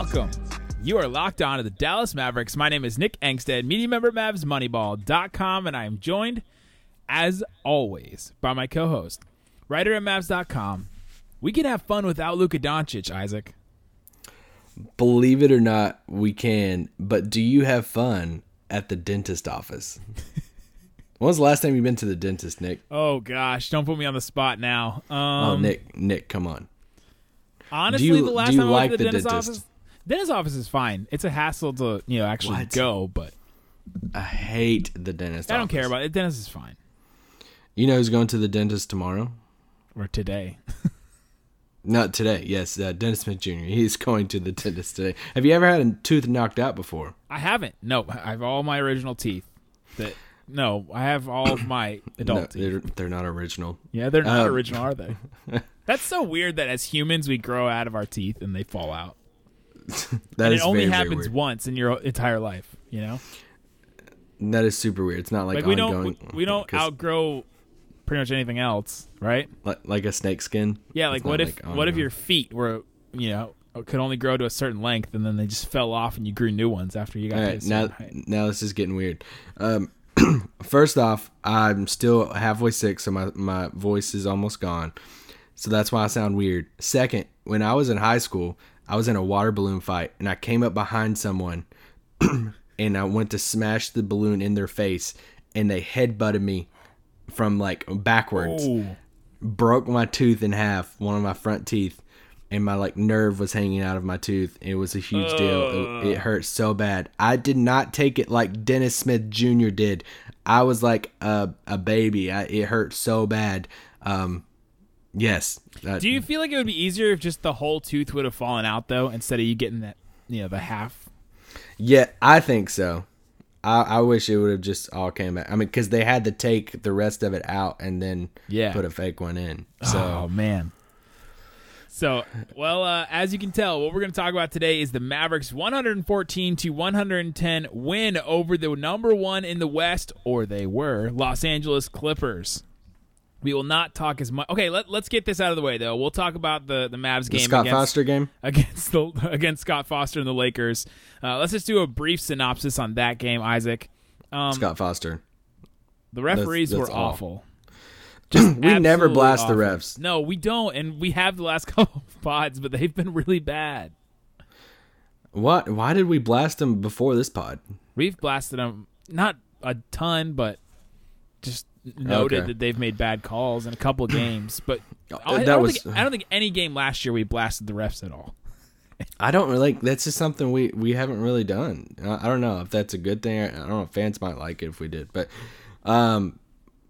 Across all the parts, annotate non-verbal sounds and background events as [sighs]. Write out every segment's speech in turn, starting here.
Welcome. You are locked on to the Dallas Mavericks. My name is Nick Angstead, media member MavsMoneyball.com, and I am joined, as always, by my co-host, writer at Mavs.com. We can have fun without Luka Doncic, Isaac. Believe it or not, we can. But do you have fun at the dentist office? [laughs] when was the last time you've been to the dentist, Nick? Oh gosh, don't put me on the spot now. Um, oh, Nick, Nick, come on. Honestly, you- the last time I went to the, the dentist dentist? office, dentist office is fine. It's a hassle to you know actually What? go, but I hate the dentist. I don't care about it. Dentist is fine. You know who's going to the dentist tomorrow? Or today. [laughs] Not today. Yes, uh, Dennis Smith Jr. He's going to the dentist today. Have you ever had a tooth knocked out before? I haven't. No, I have all my original teeth. That no, I have all of my [coughs] adult No, teeth. they're, they're not original. Yeah, they're not Um, original, are they? [laughs] That's so weird that as humans we grow out of our teeth and they fall out. [laughs] That is it only very, very happens weird. once in your entire life, you know? That is super weird. It's not like, Like we ongoing. don't we, we don't outgrow pretty much anything else, right? like, like a snake skin. Yeah, like not what if like what if your feet were, you know, could only grow to a certain length and then they just fell off and you grew new ones after you got All right, now now this is getting weird. Um, [clears throat] first off, I'm still halfway sick, so my my voice is almost gone. So that's why I sound weird. Second, when I was in high school, I was in a water balloon fight, and I came up behind someone, [clears throat] and I went to smash the balloon in their face, and they headbutted me from like backwards Oh, broke my tooth in half, one of my front teeth, and my like nerve was hanging out of my tooth. It was a huge deal. It, it hurt so bad. I did not take it like Dennis Smith Jr. did. I was like a a baby. I, it hurt so bad. Um, yes. Uh, Do you feel like it would be easier if just the whole tooth would have fallen out though, instead of you getting that, you know, the half? Yeah, I think so. I, I wish it would have just all came out. I mean, because they had to take the rest of it out and then Yeah. put a fake one in. So oh man. So, well, uh, as you can tell, what we're going to talk about today is the Mavericks' 114 to 110 win over the number one in the West, or they were Los Angeles Clippers. We will not talk as much. Okay, let, let's get this out of the way, though. We'll talk about the the Mavs the game Scott against, Foster game. against the against Scott Foster and the Lakers. Uh, let's just do a brief synopsis on that game, Isaac. Um, Scott Foster. the referees that's were all. awful. [clears throat] We never blast the refs. No, we don't, and we have the last [laughs] couple of pods, but they've been really bad. What? Why did we blast them before this pod? We've blasted them not a ton, but just noted Okay. that they've made bad calls in a couple of games. [clears throat] But I, I don't was- think, I don't think any game last year we blasted the refs at all. [laughs] I don't really like. That's just something we we haven't really done. I, I don't know if that's a good thing. I don't know. if Fans might like it if we did, but um,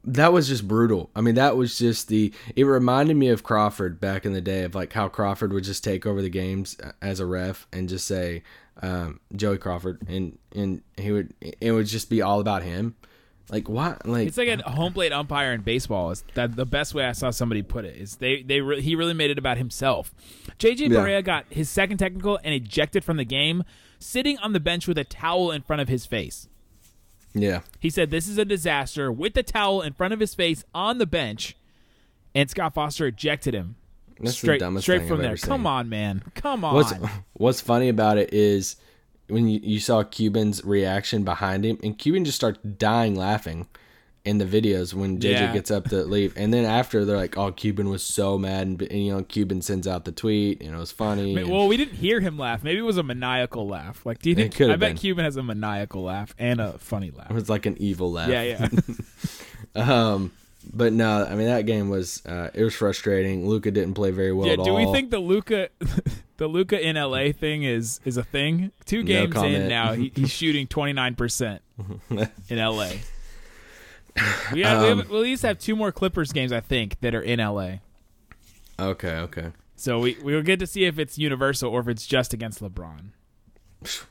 that was just brutal. I mean, that was just the. It reminded me of Crawford back in the day of like how Crawford would just take over the games as a ref and just say um, Joey Crawford, and and he would it would just be all about him. Like what? Like It's like a uh, home plate umpire in baseball. Is that the best way I saw somebody put it? Is they they re- he really made it about himself. JJ Yeah. Barea got his second technical and ejected from the game, sitting on the bench with a towel in front of his face. yeah. He said this is a disaster with the towel in front of his face on the bench, and Scott Foster ejected him. That's straight straight from I've there. Come on, man. Come on. What's [laughs] What's funny about it is when you, you saw Cuban's reaction behind him, and Cuban just starts dying laughing in the videos when JJ Yeah. gets up to leave, and then after they're like, "Oh, Cuban was so mad," and, and you know, Cuban sends out the tweet, and it was funny. Ma- and- well, we didn't hear him laugh. Maybe it was a maniacal laugh. Like, do you think? I bet been. Cuban has a maniacal laugh and a funny laugh. it was like an evil laugh. Yeah, yeah. [laughs] Um, but no, I mean that game was uh, it was frustrating. Luka didn't play very well yeah. Do we think the Luka, [laughs] the Luka in LA thing is is a thing? Two games in now, he, he's [laughs] shooting twenty nine percent [laughs] in LA. We, have, Um, we have, we'll at least have two more Clippers games, I think, that are in LA. Okay, okay. So we we'll get to see if it's universal or if it's just against LeBron. [sighs]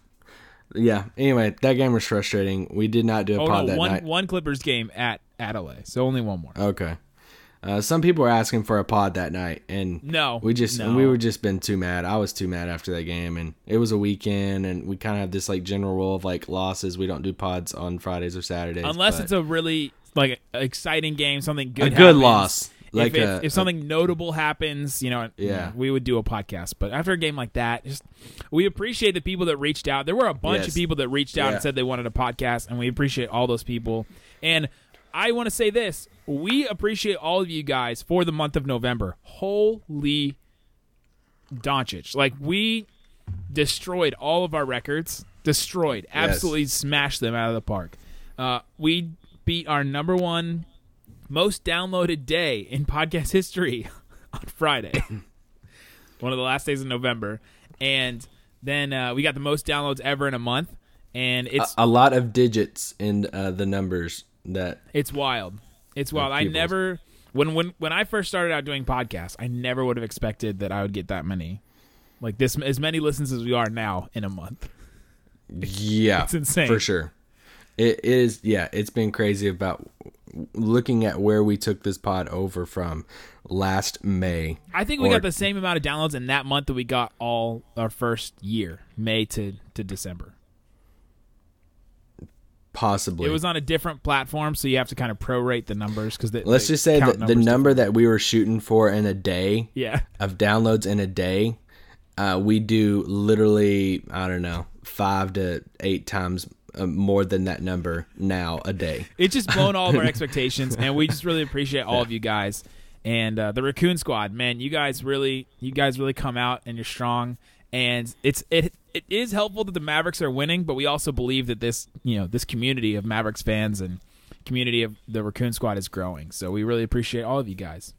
Yeah. Anyway, that game was frustrating. We did not do a Oh pod no, that one night. one Clippers game at at LA. So only one more. Okay. Uh, some people were asking for a pod that night, and No, we just no. we were just been too mad. I was too mad after that game, and it was a weekend, and we kind of have this like general rule of like losses. We don't do pods on Fridays or Saturdays Unless it's a really like exciting game, something good. a good loss. Like if, a, if something notable happens, you know, Yeah. we would do a podcast. But after a game like that, just we appreciate the people that reached out. There were a bunch Yes. of people that reached out Yeah. and said they wanted a podcast, and we appreciate all those people. And I want to say this: we appreciate all of you guys for the month of November. Holy Doncic! Like we destroyed all of our records. Destroyed, absolutely smashed them out of the park. Uh, we beat our number one most downloaded day in podcast history [laughs] on Friday, [coughs] one of the last days of November, and then uh, we got the most downloads ever in a month, and it's a lot of digits in uh, the numbers that it's wild. It's wild. I never when when when I first started out doing podcasts, I never would have expected that I would get that many, like this as many listens as we are now in a month. [laughs] yeah, It's insane. for sure. It is yeah, it's been crazy about looking at where we took this pod over from last May. I think we Or- got the same amount of downloads in that month that we got all our first year, May to to December. Possibly. It was on a different platform, so you have to kind of prorate the numbers because Let's just say that the number that we were shooting for in a day Yeah, [laughs] of downloads in a day, uh, we do literally I don't know five to eight times uh, more than that number now a day. [laughs] it's just blown all of our [laughs] expectations, and we just really appreciate all of you guys and uh, the Raccoon Squad. Man, you guys really, you guys really come out and you're strong, and it's it it is helpful that the Mavericks are winning, but we also believe that this you know this community of Mavericks fans and community of the Raccoon Squad is growing. So we really appreciate all of you guys.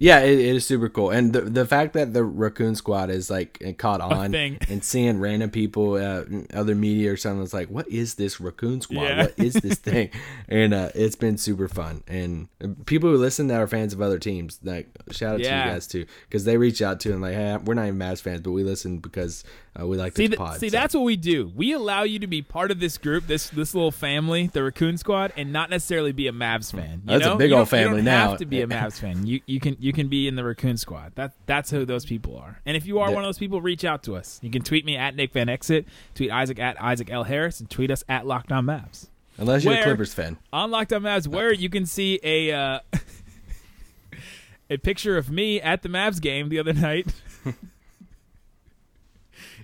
Yeah, it, it is super cool, and the the fact that the Raccoon Squad is like caught on and seeing random people, uh, other media or something, it's like, what is this Raccoon Squad? Yeah. What is this [laughs] thing? And uh, it's been super fun, and people who listen that are fans of other teams, like shout out to you guys too, because they reach out to and like, hey, we're not even Mavs fans, but we listen because uh, we like See, this th- pod. see, so- that's what we do. We allow you to be part of this group, this this little family, the Raccoon Squad, and not necessarily be a Mavs fan. You That's a big You old you family don't now. Have to be a Mavs [laughs] fan. You you can you can be in the Raccoon Squad. That that's who those people are. And if you are Yeah. one of those people, reach out to us. You can tweet me at Nick Van Exel, tweet Isaac at Isaac L Harris, and tweet us at Locked On Mavs. unless you're where- a Clippers fan. On Locked On Mavs, where you can see a uh, [laughs] a picture of me at the Mavs game the other night. [laughs]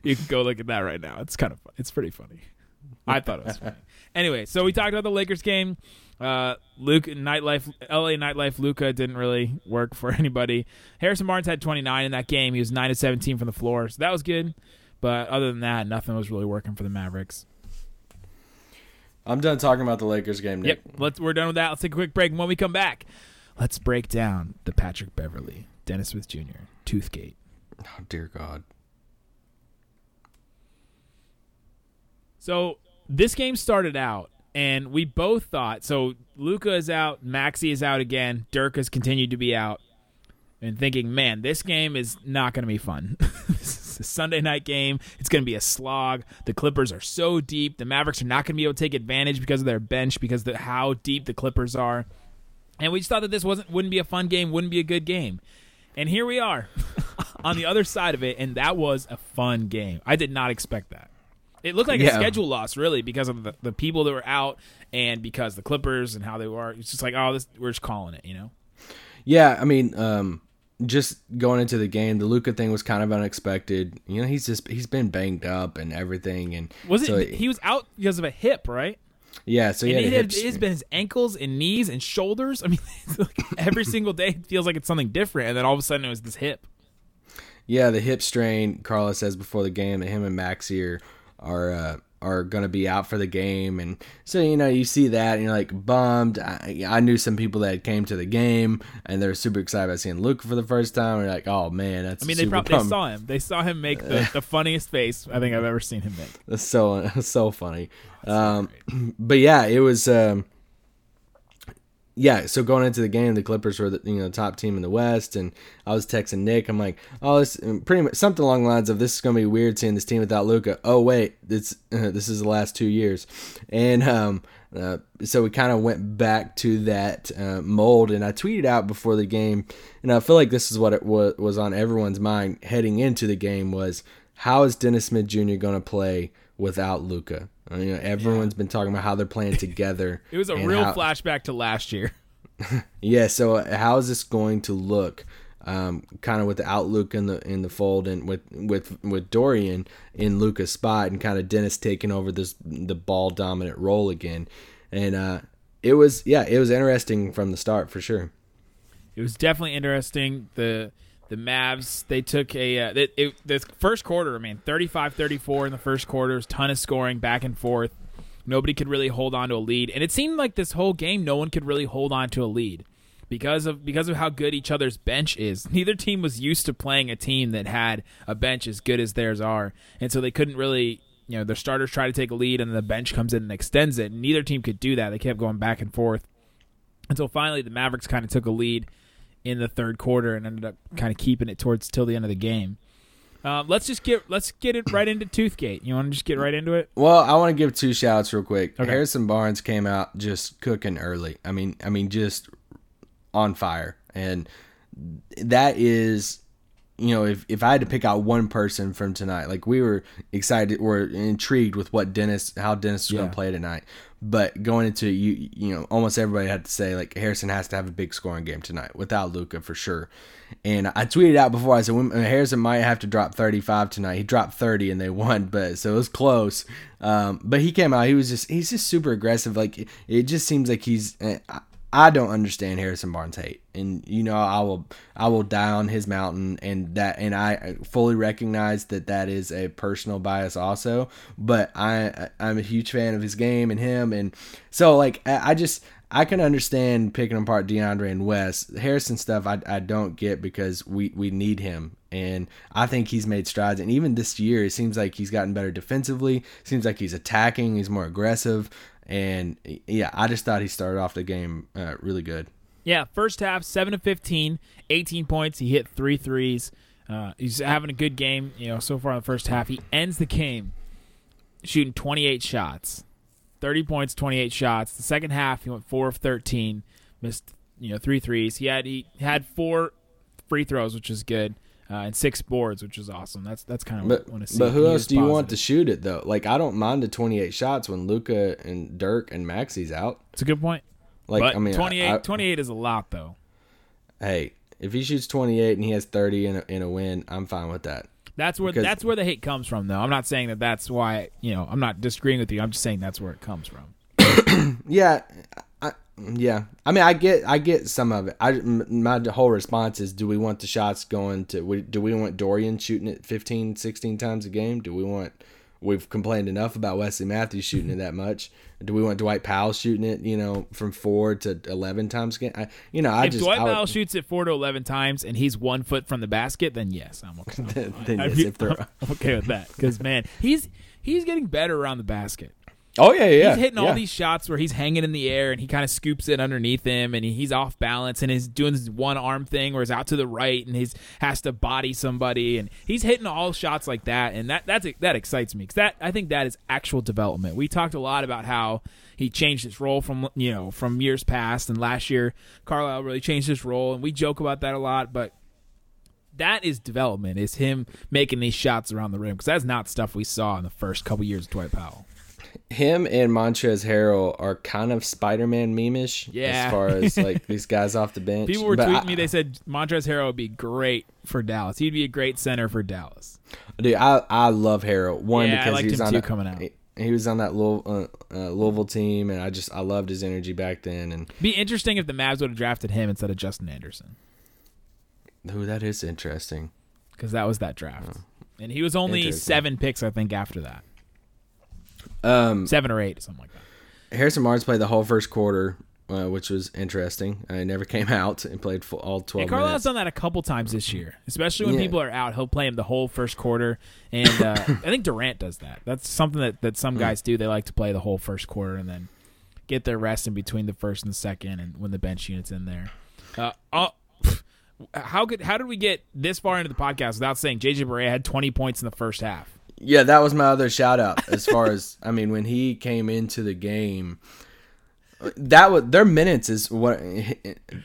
you can go look at that right now. It's kind of fun. It's pretty funny. I thought it was funny. [laughs] Anyway, so we talked about the Lakers game. Uh, Luke nightlife, LA nightlife. Luka didn't really work for [laughs] anybody. Harrison Barnes had 29 in that game. He was nine to 17 from the floor, so that was good. But other than that, nothing was really working for the Mavericks. I'm done talking about the Lakers game. Nick. Yep. Let's we're done with that. Let's take a quick break. And when we come back, let's break down the Patrick Beverly, Dennis Smith Jr. Toothgate. Oh dear God. So this game started out, and we both thought so. Luka is out, Maxi is out again, Dirk has continued to be out, and thinking, man, this game is not going to be fun. [laughs] this is a Sunday night game. It's going to be a slog. The Clippers are so deep. The Mavericks are not going to be able to take advantage because of their bench, because of how deep the Clippers are. And we just thought that this wasn't wouldn't be a fun game, wouldn't be a good game. And here we are [laughs] on the other side of it, and that was a fun game. I did not expect that. It looked like a schedule loss, really, because of the, the people that were out and because the Clippers and how they were. It's just like, oh, this we're just calling it, you know? Yeah, I mean, um, just going into the game, the Luka thing was kind of unexpected. You know, he's just he's been banged up and everything, and Was it? so- he was out because of a hip, right? yeah, so he and had it, a had, hip it has been his ankles and knees and shoulders. I mean, [laughs] like every single day it feels like it's something different, and then all of a sudden it was this hip. yeah the hip strain. Carlos says before the game that him and Maxi are are uh, are gonna be out for the game, and so you know you see that and you're like bummed. I, I knew some people that came to the game and they're super excited about seeing Luke for the first time. And you're like, oh man, that's I mean, they probably they saw him. They saw him make the, [laughs] the funniest face I think I've ever seen him make. That's so [laughs] so funny. Um, [clears throat] but yeah, it was. Um, yeah, so going into the game, the Clippers were the you know top team in the West, and I was texting Nick. I'm like, oh, this pretty much something along the lines of this is gonna be weird seeing this team without Luka. Oh wait, it's uh, [laughs] this is the last two years, and um, uh, so we kind of went back to that uh, mold. And I tweeted out before the game, and I feel like this is what it was was on everyone's mind heading into the game was how is Dennis Smith Jr. gonna play without Luka? You know, everyone's been talking about how they're playing together. [laughs] It was a real how- flashback to last year. [laughs] yeah. So uh, how is this going to look? Um, kind of with the outlook in the in the fold, and with with with Dorian in Luka's spot, and kind of Dennis taking over this the ball dominant role again, and uh, it was yeah, it was interesting from the start for sure. It was definitely interesting. The the Mavs they took a uh, it, it, the first quarter. I mean, 35-34 in the first quarter. ton of scoring back and forth. Nobody could really hold on to a lead, and it seemed like this whole game no one could really hold on to a lead because of because of how good each other's bench is. [laughs] Neither team was used to playing a team that had a bench as good as theirs are, and so they couldn't really. You know, their starters try to take a lead, and the bench comes in and extends it. And neither team could do that. They kept going back and forth until finally the Mavericks kind of took a lead in the third quarter and ended up kind of keeping it towards till the end of the game. Uh, let's just get let's get it right into Toothgate. You want to just get right into it? Well, I want to give two shouts real quick. Okay. Harrison Barnes came out just cooking early. I mean, I mean, just on fire, and that is, you know, if if I had to pick out one person from tonight, like we were excited, we're intrigued with what Dennis, how Dennis was going to play tonight. But going into you, you know, almost everybody had to say like Harrison has to have a big scoring game tonight without Luka for sure. And I tweeted out before I said Harrison might have to drop 35 tonight. He dropped 30 and they won, [laughs] but so it was close. Um, but he came out. He was just he's just super aggressive. Like it just seems like he's. I, I don't understand Harrison Barnes hate, and you know I will I will die on his mountain, and that and I fully recognize that that is a personal bias also. But I I'm a huge fan of his game and him, and so like I just I can understand picking apart DeAndre and Wes. Harrison stuff I, I don't get because we, we need him. And I think he's made strides. And even this year, it seems like he's gotten better defensively. Seems like he's attacking. He's more aggressive. And yeah, I just thought he started off the game uh, really good. Yeah, first half, 7 of 15, 18 points. He hit three threes. Uh, he's having a good game, you know, so far in the first half. He ends the game shooting 28 shots, 30 points, 28 shots. The second half, he went 4 of 13, missed, you know, three threes. He had he had four free throws, which is good, uh, and six boards, which is awesome. That's that's kind of what I want to see. but who else do you want to shoot it though? Like I don't mind the 28 shots when Luka and Dirk and Maxi's out. It's a good point. Like but I mean, I- 28, I- 28 is a lot, though. hey, if he shoots 28 and he has 30 in a, in a win, I'm fine with that. That's where Because- that's where the hate comes from, though. I'm not saying that that's why you know. I'm not disagreeing with you. I'm just saying that's where it comes from. [coughs] Yeah, I, yeah. I mean, I get, I get some of it. I my whole response is, do we want the shots going to? Do we want Dorian shooting it 15, 16 times a game? Do we want? We've complained enough about Wesley Matthews shooting it [laughs] that much. Do we want Dwight Powell shooting it? You know, from four to eleven times a game. I, you know, I if just Dwight I would- Powell shoots it four to eleven times and he's one foot from the basket, then yes, I'm okay. [laughs] then I'd yes, if they're, [laughs] I'm okay with that because man, he's he's getting better around the basket. Oh yeah, yeah, he's hitting all these shots where he's hanging in the air and he kind of scoops it underneath him and he's off balance and he's doing this one arm thing where he's out to the right and he's has to body somebody and he's hitting all shots like that and that that's that excites me because that I think that is actual development. We talked a lot about how he changed his role from you know from years past and last year Carlisle really changed his role and we joke about that a lot, but that is development. Is him making these shots around the rim because that's not stuff we saw in the first couple years of Dwight Powell. Him and Montrezl Harrell are kind of Spider-Man meme-ish Yeah. as far as like [laughs] these guys off the bench. People were But tweeting I- me. They said Montrezl Harrell would be great for Dallas. He'd be a great center for Dallas. Dude, I I love Harrell. One Yeah, I because liked he was him on too that- coming out. He, was on that Louisville, uh, uh, Louisville team, and I just I loved his energy back then. And Be interesting if the Mavs would have drafted him instead of Justin Anderson ooh, that is interesting. because that was that draft, and he was only seven picks I think after that, Um, seven or eight, something like that. Harrison Barnes played the whole first quarter, uh, which was interesting. I never [laughs] came out and played full, all twelve And Carlisle's minutes. done that a couple times this year, especially when Yeah. people are out. He'll play him the whole first quarter, and uh, [laughs] I think Durant does that. That's something that, that Hmm. some guys do. They like to play the whole first quarter, and then get their rest in between the first and the second, and when the bench unit's in there. Uh, oh, how could how did we get this far into the podcast without saying JJ Barea had 20 points in the first half? Yeah, that was my other shout out as far as I mean when he came into the game that was their minutes is what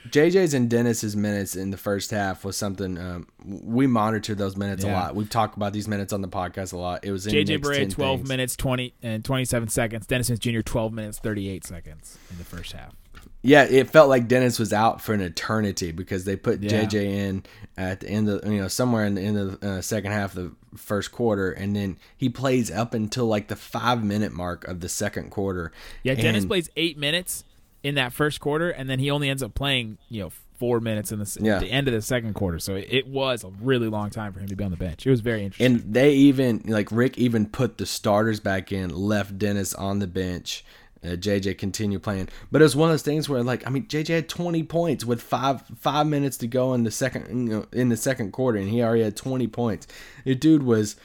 JJ's and Dennis's minutes in the first half was something um, we monitor those minutes Yeah. a lot. We've talked about these minutes on the podcast a lot. It was in JJ 10 12 things. minutes 20 and 27 seconds. Dennis Smith Jr. 12 minutes 38 seconds in the first half. Yeah, it felt like Dennis was out for an eternity because they put Yeah. JJ in at the end of you know somewhere in the end of the uh, second half of the first quarter, and then he plays up until like the five minute mark of the second quarter. Yeah, Dennis And- plays eight minutes in that first quarter, and then he only ends up playing you know four minutes in the, Yeah. the end of the second quarter. So it was a really long time for him to be on the bench. It was very interesting. And they even like Rick even put the starters back in, left Dennis on the bench. Uh, JJ continued playing, but it was one of those things where like I mean JJ had 20 points with five five minutes to go in the second you know, in the second quarter, and he already had 20 points. The dude was,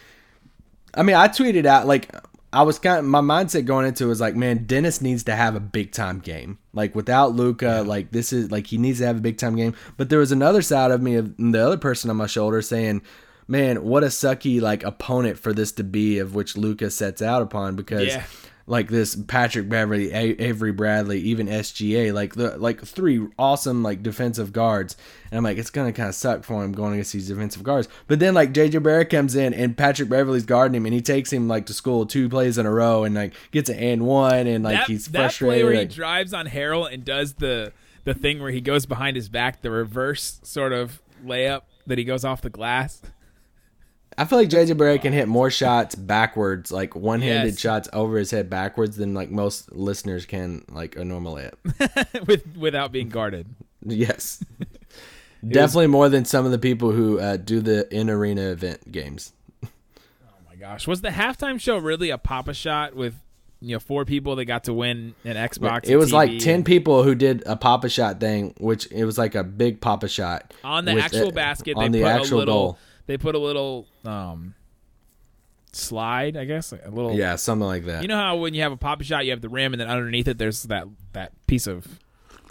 I mean I tweeted out like I was kind of my mindset going into it was like man Dennis needs to have a big time game like without Luka like this is like he needs to have a big time game. But there was another side of me of the other person on my shoulder saying man, what a sucky like opponent for this to be, of which Luka sets out upon because. Yeah. Like this, Patrick Beverly, A- Avery Bradley, even SGA, like the like three awesome like defensive guards, and I'm like, it's gonna kind of suck for him going against these defensive guards. But then like JJ Barea comes in and Patrick Beverly's guarding him, and he takes him like to school two plays in a row, and like gets an and one, and like that, he's that play frustrated. where he drives on Harrell and does the the thing where he goes behind his back, the reverse sort of layup that he goes off the glass. I feel like JJ Barea can hit more shots backwards, like one-handed Yes. shots over his head backwards, than like most listeners can like a normal layup. [laughs] with without being guarded. yes, [laughs] definitely more than some of the people who uh, do the in arena event games. Oh my gosh, was the halftime show really a Pop-A-Shot with you know four people that got to win an Xbox? It was like ten people who did a Pop-A-Shot thing, which it was like a big Pop-A-Shot on the actual a- basket. on the actual little. goal. They put a little um slide, I guess, a little. Yeah, something like that. You know how when you have a Pop-A-Shot, you have the rim, and then underneath it, there's that that piece of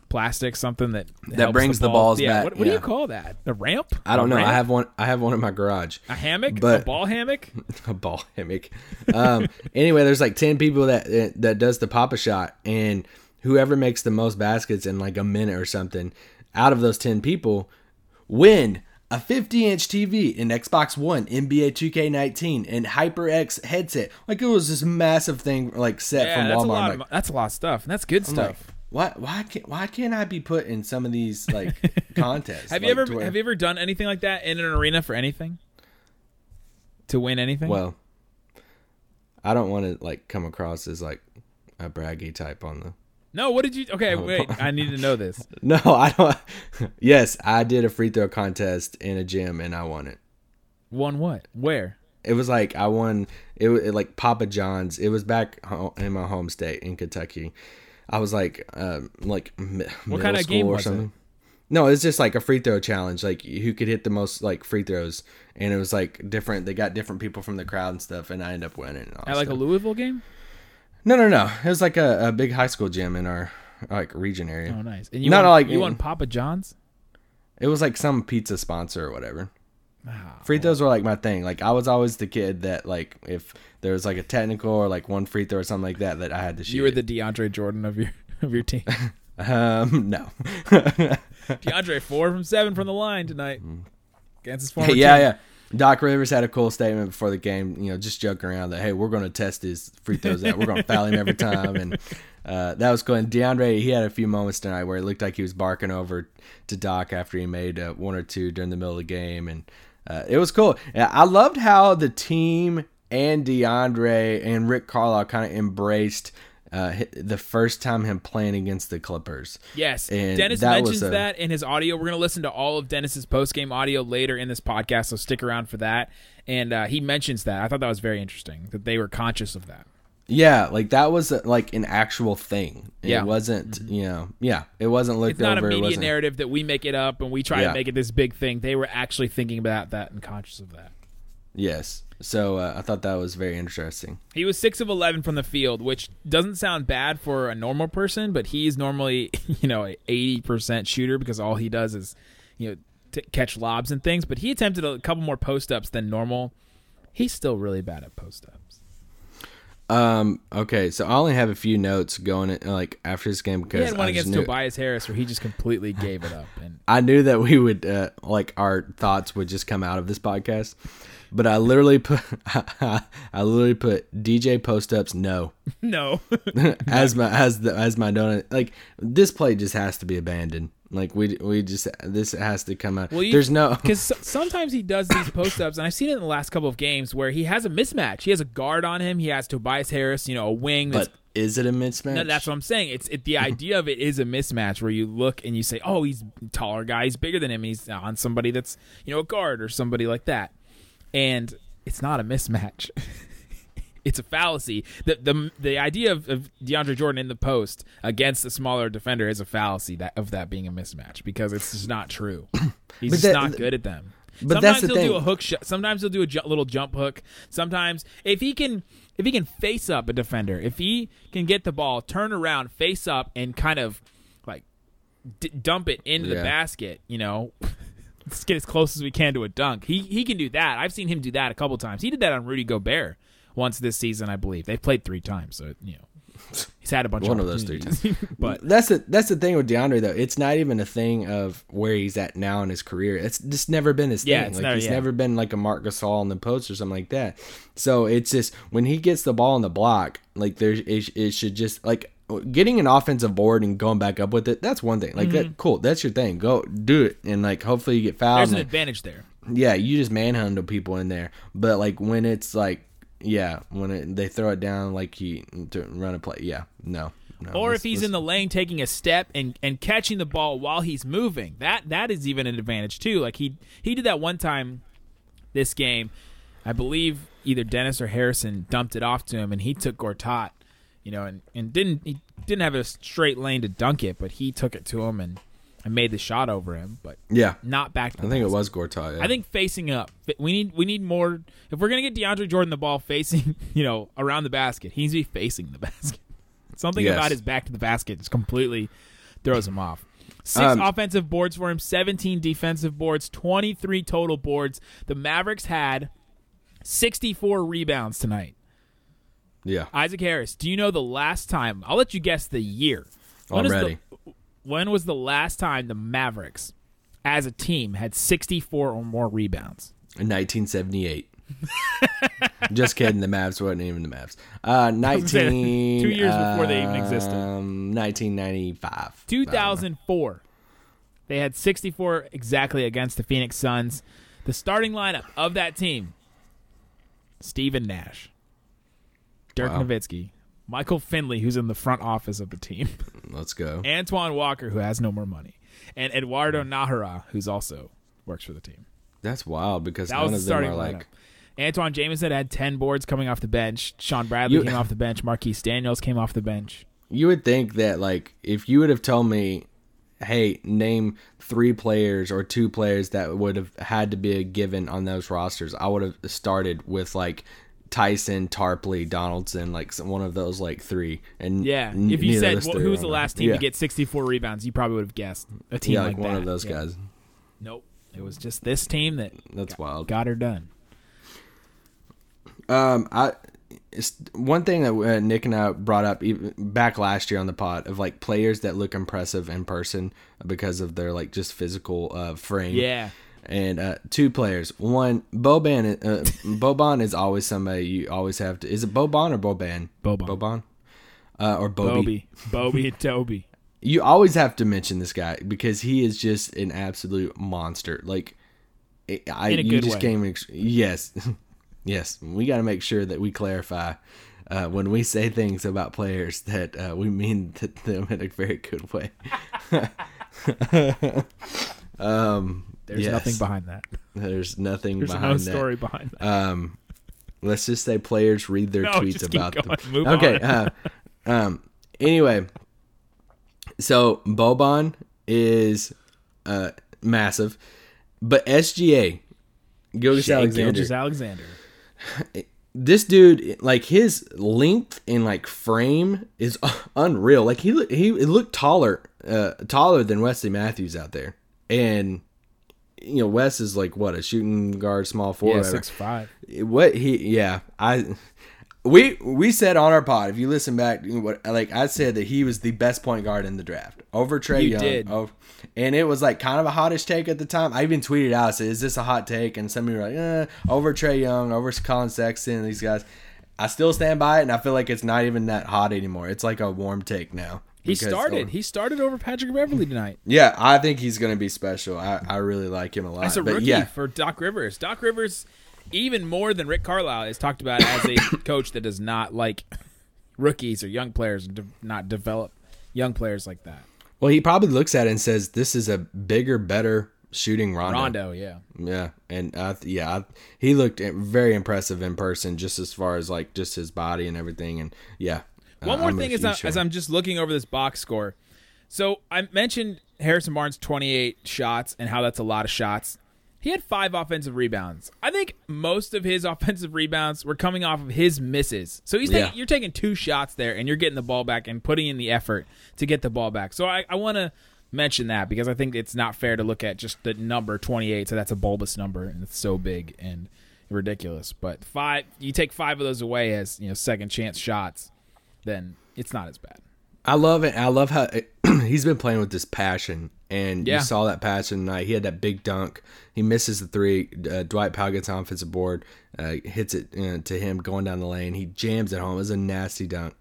plastic, something that helps brings the ball- balls yeah, back, What, what do you call that? A ramp? I don't A know. ramp? I have one. I have one in my garage. a hammock, but- a ball hammock. [laughs] a ball hammock. Um, [laughs] anyway, there's like ten people that that does the Pop-A-Shot, and whoever makes the most baskets in like a minute or something, out of those ten people, win a 50 inch TV, an Xbox One, NBA 2K19, and HyperX headset. Like it was this massive thing, like set Yeah, from that's a Walmart. lot. I'm Of, that's a lot of stuff, and that's good I'm like, stuff. why why can't why can't I be put in some of these like [laughs] contests? have you ever where- have you ever done anything like that in an arena for anything? To win anything? Well, I don't want to like come across as like a braggy type on the. No. What did you? Okay, Oh. wait. I need to know this. [laughs] No, I don't. [laughs] yes, I did a free throw contest in a gym and I won it. Won what? Where? It was like I won. It was like Papa John's. It was back in my home state in Kentucky. I was like, um, like mi- middle kind of game or was it? something. No, it's just like a free throw challenge. Like who could hit the most like free throws, and it was like different. They got different people from the crowd and stuff, and I ended up winning. At like a. Louisville game? No, no, no. It was like a, a big high school gym in our like region area. Oh, nice. And you No, won, no, like- you won Papa John's. It was like some pizza sponsor or whatever. Ah, Free throws were like my thing. Like I was always the kid that like if there was like a technical or like one free throw or something like that that I had to shoot. you were the DeAndre Jordan of your of your team. [laughs] um no. [laughs] DeAndre four from seven from the line tonight against his former [laughs] yeah, team. yeah. Doc Rivers had a cool statement before the game, you know, just joking around that hey, we're going to test his free throws out. We're going to foul him every time, and uh, that was cool. And DeAndre, he had a few moments tonight where it looked like he was barking over to Doc after he made uh, one or two during the middle of the game, and uh, it was cool. And I loved how the team and DeAndre and Rick Carlisle kind of embraced. Uh, the first time him playing against the Clippers. Yes, And Dennis that mentions a- that in his audio. We're going to listen to all of Dennis's post game audio later in this podcast, so stick around for that. And uh, he mentions that. I thought that was very interesting that they were conscious of that. Yeah, like that was uh, like an actual thing. It Yeah. wasn't, you know, yeah, it wasn't looked It's not over. a media narrative that we make it up and we try Yeah. to make it this big thing. They were actually thinking about that and conscious of that. Yes. So uh, I thought that was very interesting. He was six of eleven from the field, which doesn't sound bad for a normal person, but he's normally [laughs] you know a eighty percent shooter because all he does is you know t- catch lobs and things. But he attempted a couple more post ups than normal. He's still really bad at post ups. Um. Okay. So I only have a few notes going uh, like after this game because He had one I, against knew, Tobias Harris where he just completely [laughs] gave it up. And I knew that we would uh, like our thoughts would just come out of this podcast, but I literally put [laughs] I literally put DJ post ups no [laughs] no, [laughs] as my as the as my donut like this play just has to be abandoned. Like we we just this has to come out. Well, you- There's no because sometimes he does these post ups, and I've seen it in the last couple of games where he has a mismatch. He has a guard on him. He has Tobias Harris, you know, a wing. That's, but is it a mismatch? no, that's what I'm saying. It's it, the idea of it is a mismatch where you look and you say, "Oh, he's taller guy. He's bigger than him. He's on somebody that's you know a guard or somebody like that," and it's not a mismatch. [laughs] it's a fallacy. The the the idea of, of DeAndre Jordan in the post against a smaller defender is a fallacy that of that being a mismatch because it's just not true. [coughs] He's just that- not good at them. but sometimes that's the he'll do a hook shot. Sometimes he'll do a ju- little jump hook. Sometimes if he can if he can face up a defender, if he can get the ball, turn around, face up, and kind of like d- dump it into the basket, you know. [laughs] Let's get as close as we can to a dunk. He he can do that. I've seen him do that a couple times. He did that on Rudy Gobert once this season, I believe. They've played three times, so you know he's had a bunch One of of those three times. [laughs] but that's the that's the thing with DeAndre though. It's not even a thing of where he's at now in his career. It's just never been his Yeah, thing. Like never- he's yeah. never been like a Marc Gasol on the post or something like that. So it's just when he gets the ball on the block, like there's it, it should just like getting an offensive board and going back up with it. That's one thing. Like that, cool. That's your thing. Go do it, and like hopefully you get fouled. Mm-hmm. there's an and, advantage there. yeah, you just manhandle people in there. But like when it's like, yeah, when it, they throw it down like he to run a play, yeah, no. no Or let's- if he's let's- in the lane taking a step and, and catching the ball while he's moving, that that is even an advantage too. Like he he did that one time this game. I believe either Dennis or Harrison dumped it off to him and he took Gortat, you know, and, and didn't he didn't have a straight lane to dunk it, but he took it to him and, and made the shot over him, but yeah, not back I the think it was Gortat. Yeah. I think facing up. We need we need more. If we're gonna get DeAndre Jordan the ball facing, [laughs] you know, around the basket, he needs to be facing the [laughs] basket. Something Yes. about his back to the basket just completely throws him off. Six Um, offensive boards for him, 17 defensive boards, 23 total boards. The Mavericks had 64 rebounds tonight. Yeah. Isaac Harris, do you know the last time? I'll let you guess the year. I'm is the- when was the last time the Mavericks, as a team, had 64 or more rebounds? In 1978. [laughs] Just kidding. The Mavs wasn't even the Mavs. Uh, [laughs] gonna 19. two years before they even existed. Um, 1995. 2004. They had 64 exactly against the Phoenix Suns. The starting lineup of that team Stephen Nash, Dirk Wow. Nowitzki, Michael Finley, who's in the front office of the team, [laughs] Let's go. Antoine Walker, who has no more money, and Eduardo mm. Najera, who's also works for the team. That's wild because That none of them are lineup. like. Antawn Jamison had 10 boards coming off the bench. Shawn Bradley You- came off the bench. Marquis Daniels came off the bench. You would think that like if you would have told me, hey, name three players or two players that would have had to be a given on those rosters, I would have started with like Tyson, Tarpley, Donaldson, like some- one of those like three. And Yeah. n- If you said well, who was the last team yeah. to get 64 rebounds, you probably would have guessed a team yeah, like, like, one that. of those Yeah. guys. Nope. It was just this team that That's wild. got her done. Um, I it's one thing that uh, Nick and I brought up even back last year on the pod of like players that look impressive in person because of their like just physical uh, frame. Yeah. And uh, two players. One Boban. Uh, Boban is always somebody you always have to. Is it Boban or Boban? Boban. Boban. Uh, or Bobby. Bobby. Bobby and Toby. [laughs] You always have to mention this guy because he is just an absolute monster. Like, I I- In a you good just way. can't. Ex- yes, [laughs] yes. We got to make sure that we clarify uh, when we say things about players that uh, we mean th- them in a very good way. [laughs] um, There's yes. nothing behind that. There's nothing There's behind no that. story behind that. Um, let's just say players read their [laughs] No, tweets about them. Move okay. Uh, um. Anyway, so Boban is uh massive, but SGA Gilgeous Alexander. Gilgeous [laughs] Alexander. this dude, like his length and like frame is [laughs] unreal. Like he he looked taller, uh, taller than Wesley Matthews out there, and you know Wes is like what a shooting guard, small forward. Yeah, six five. what he yeah i we we said on our pod if you listen back what like i said that he was the best point guard in the draft over trey You young did. over, and it was like kind of a hottish take at the time i even tweeted out I said is this a hot take and some of you were like eh, over trae young over collin sexton these guys i still stand by it and i feel like it's not even that hot anymore it's like a warm take now He started. He started over Patrick Beverly tonight. yeah i think he's gonna be special i, I really like him a lot As a but rookie yeah for Doc Rivers. Doc Rivers, even more than Rick Carlisle, is talked about as a [coughs] coach that does not like rookies or young players, and not develop young players like that. well he probably looks at it and says this is a bigger better shooting rondo Rondo, yeah. Yeah, and I yeah, I, he looked eh, very impressive in person, just as far as like just his body and everything. And yeah, One uh, more I'm thing is as. I'm just looking over this box score. So I mentioned Harrison Barnes 28 shots and how that's a lot of shots. He had five offensive rebounds. I think most of his [laughs] offensive rebounds were coming off of his misses. So he's Yeah. taking, you're taking two shots there and you're getting the ball back and putting in the effort to get the ball back. So I, I want to mention that because I think it's not fair to look at just the number 28. So that's a bulbous number and it's so big and ridiculous. But five, you take five of those away as you know second chance shots, then it's not as bad. I love it. I love how [clears throat] he's been playing with this passion, and Yeah. you saw that passion tonight. He had that big dunk. He misses the three. Uh, Dwight Powell gets on offensive board, uh, hits it uh, to him going down the lane. He jams it home. It was a nasty dunk,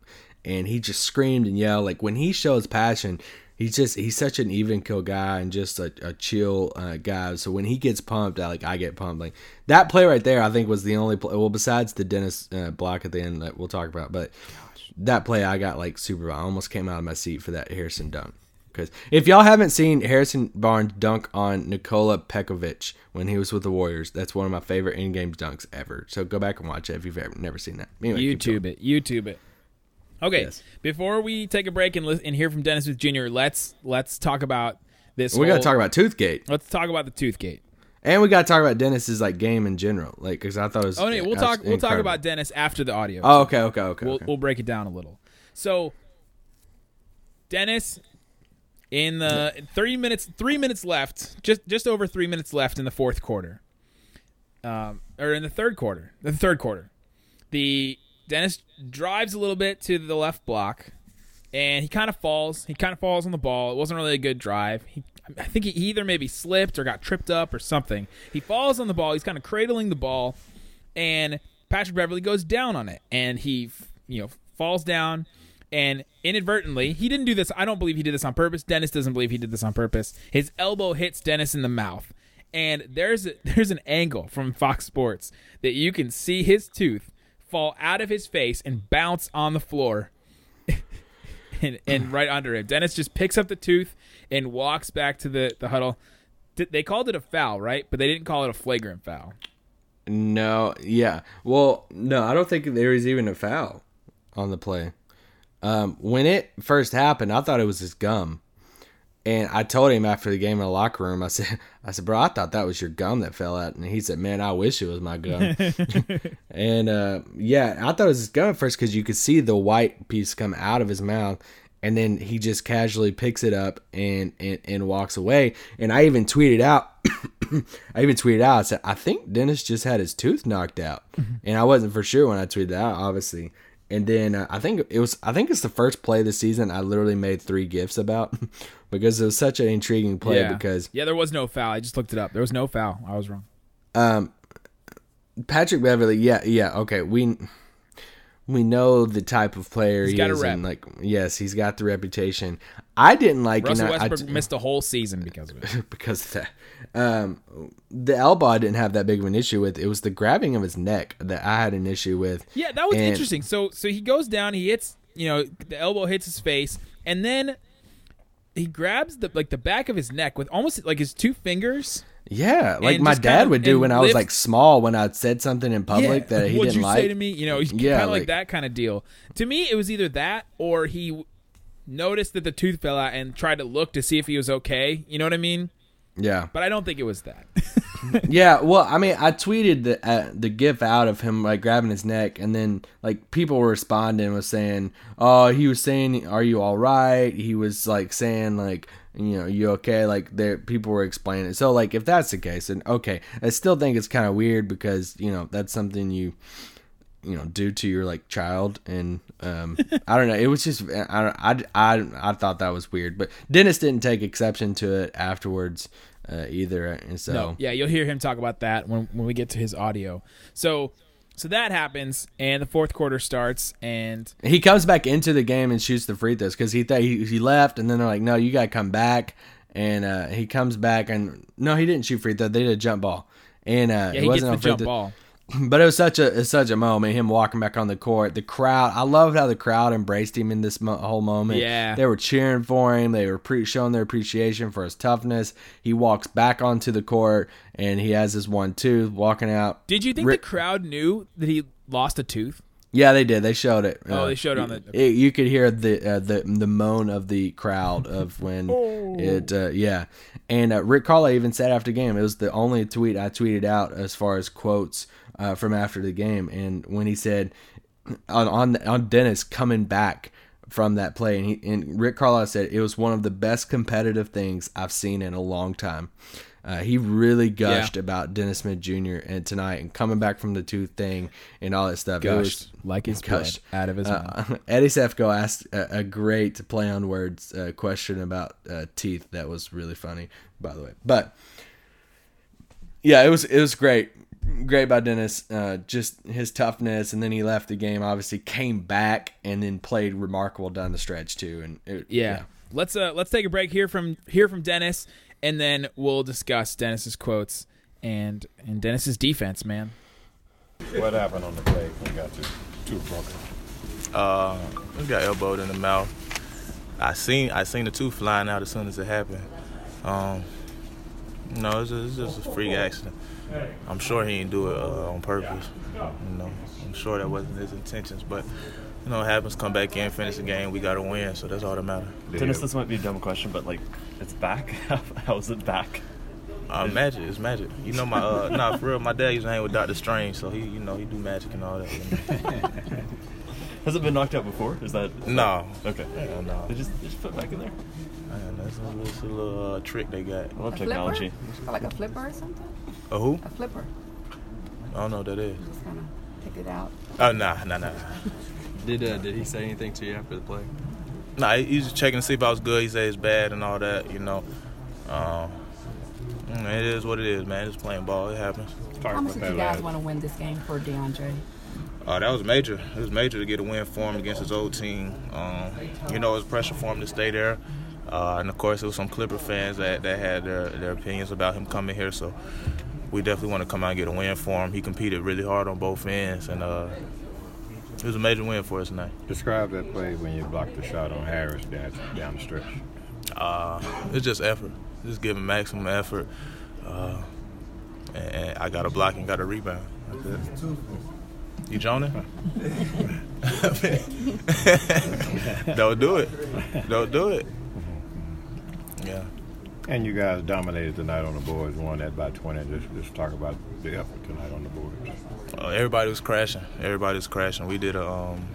and he just screamed and yelled. Like when he shows passion, he's just he's such an even kill guy and just a, a chill uh, guy. So when he gets pumped, I, like I get pumped. Like that play right there, I think was the only play. Well, besides the Dennis uh, block at the end that we'll talk about, but that play I got like super. I almost came out of my seat for that Harrison dunk. Because if y'all haven't seen Harrison Barnes dunk on Nikola Pekovic when he was with the Warriors, that's one of my favorite in-game dunks ever. So go back and watch it if you've ever never seen that. Anyway. YouTube it. YouTube it. Okay. Yes. Before we take a break and, li- and hear from Dennis Smith Jr., let's let's talk about this. We got to talk about Toothgate, Let's talk about the Toothgate. And we got to talk about Dennis's like game in general, like because I thought it was. Oh, no, we'll talk. We'll talk about Dennis after the audio. Oh, okay, okay, okay. we'll okay. we'll break it down a little. So, Dennis, in the three minutes, three minutes left, just just over three minutes left in the fourth quarter, um, or in the third quarter, the third quarter, the Dennis drives a little bit to the left block, and he kind of falls. He kind of falls on the ball. It wasn't really a good drive. He, I think he either maybe slipped or got tripped up or something. He falls on the ball. He's kind of cradling the ball, and Patrick Beverly goes down on it, and he, you know, falls down, and inadvertently, he didn't do this. I don't believe he did this on purpose. Dennis doesn't believe he did this on purpose. His elbow hits Dennis in the mouth, and there's a, [laughs] there's an angle from Fox Sports that you can see his tooth fall out of his face and bounce on the floor. [laughs] and, and right under him. Dennis just picks up the tooth and walks back to the, the huddle. Th- They called it a foul, right? But they didn't call it a flagrant foul. No, yeah. Well, no, I don't think there was even a foul on the play. Um, when it first happened, I thought it was his gum, and I told him after the game in the locker room, I said, [laughs] "I said, bro, I thought that was your gum that fell out," and he said, "Man, I wish it was my gum." [laughs] [laughs] and uh, yeah, I thought it was his gum at first because you could see the white piece come out of his mouth. And then he just casually picks it up and, and, and walks away. And I even tweeted out [coughs] I even tweeted out, I said, I think Dennis just had his tooth knocked out. And I wasn't for sure when I tweeted that out, obviously. And then uh, I think it was, I think it's the first play of the season I literally made three gifts about [laughs] because it was such an intriguing play yeah. because yeah, there was no foul. I just looked it up. There was no foul. I was wrong. um Patrick Beverly, yeah, yeah, okay. We, we know the type of player He's he is. And like, yes, he's got the reputation. I didn't like, Russell and I- I- Westbrook missed a whole season because of it. [laughs] because of that. Um, the elbow I didn't have that big of an issue with. It was the grabbing of his neck that I had an issue with. Yeah, that was And- interesting. So so he goes down, he hits, you know, the elbow hits his face, and then he grabs the like the back of his neck with almost like his two fingers. Yeah, like my dad kinda- would do when I was like small when I said something in public that he didn't you like. say to me? You know, Yeah, kind of like, like- that kind of deal. To me, it was either that or he noticed that the tooth fell out and tried to look to see if he was okay. You know what I mean? Yeah. But I don't think it was that. [laughs] yeah, well, I mean, I tweeted the uh, the gif out of him like grabbing his neck, and then like people were responding was saying, "Oh, he was saying, are you all right?" He was like saying like, you know, you okay? Like there, people were explaining it. So like, if that's the case, then okay. I still think it's kind of weird because you know that's something you you know do to your like child and um [laughs] i don't know it was just i i i, I thought that was weird but dennis didn't take exception to it afterwards uh, either and so No, yeah, you'll hear him talk about that when when we get to his audio. So so that happens, and the fourth quarter starts, and he comes back into the game and shoots the free throws because he thought he, he left and then they're like no you gotta come back and uh he comes back and no he didn't shoot free throw they did a jump ball and uh yeah, it he gets wasn't the on free jump throw. ball. But it was such a it's such a moment him walking back on the court. The crowd i loved how the crowd embraced him in this mo- whole moment. Yeah. they were cheering for him. They were pre- showing their appreciation for his toughness. He walks back onto the court and he has his one tooth walking out. Did you think the crowd knew that he lost a tooth? yeah they did. They showed it. Oh, Uh, they showed it on the- it- you could hear the uh, the the moan of the crowd of [laughs] when Oh. it uh, yeah. And uh, rick Carlisle even said after the game it was the only tweet i tweeted out as far as quotes uh, from after the game and when he said on on, on dennis coming back from that play and, he, and rick Carlisle said it was one of the best competitive things i've seen in a long time uh, he really gushed about Dennis Smith Jr. and tonight and coming back from the tooth thing and all that stuff. It was- Gushed like his gushed. out of his mouth. uh, [laughs] Eddie Sefko asked a, a great play on words uh, question about uh, teeth. That was really funny, by the way. But yeah, it was it was great, great by Dennis. Uh, just his toughness, and then he left the game. Obviously, came back and then played remarkable down the stretch too. And it, Yeah. Let's uh let's take a break here from hear from Dennis and then we'll discuss Dennis's quotes and and Dennis's defense, man. What happened on the play when you got your tooth broken? Uh, I got elbowed in the mouth. I seen I seen the tooth flying out as soon as it happened. Um, no, it's just, it's just a freak accident. I'm sure he didn't do it uh, on purpose. You know, I'm sure that wasn't his intentions. But you know, it happens. Come back in, finish the game. We got to win, so that's all that matters. Dennis, this might be a dumb question, but like, it's back. [laughs] How is it back? Uh, magic, it's magic. You know, my uh, [laughs] nah, for real. My dad used to hang with Doctor Strange, so he, you know, he do magic and all that. you know. [laughs] Has it been knocked out before? Is that No. Okay. Yeah, no. They just they just put it back in there. Man, that's a little, it's a little uh, trick they got. I love A technology. Flipper? Like a flipper or something? A who? A flipper. I don't know what that is. Just kind of pick it out. Oh, nah, nah, nah. Did uh, did he say anything to you after the play? Nah, he- he's just checking to see if I was good. He said it's bad and all that, you know. Um, mm, it is what it is, man. It's playing ball. It happens. How much did you guys want to win this game for DeAndre? Uh, that was major. It was major to get a win for him against his old team. Um, you know, it was pressure for him to stay there. Uh, and of course, there was some Clipper fans that, that had their, their opinions about him coming here. So we definitely want to come out and get a win for him. He competed really hard on both ends, and uh, it was a major win for us tonight. Describe that play when you blocked the shot on Harris down, down the stretch. Uh, it's just effort. Just giving maximum effort. Uh, and, I got a block and got a rebound. You joning? [laughs] Don't do it. Don't do it. Yeah. And you guys dominated tonight on the boards, won that by 20. Just, just talk about the effort tonight on the boards. Uh, everybody was crashing. Everybody was crashing. We did a um,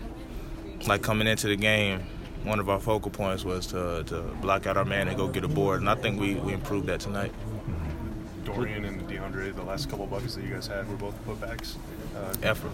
like coming into the game. One of our focal points was to, to block out our man and go get a board, and I think we, we improved that tonight. Dorian and DeAndre, the last couple of buckets that you guys had were both putbacks. Uh, Effort,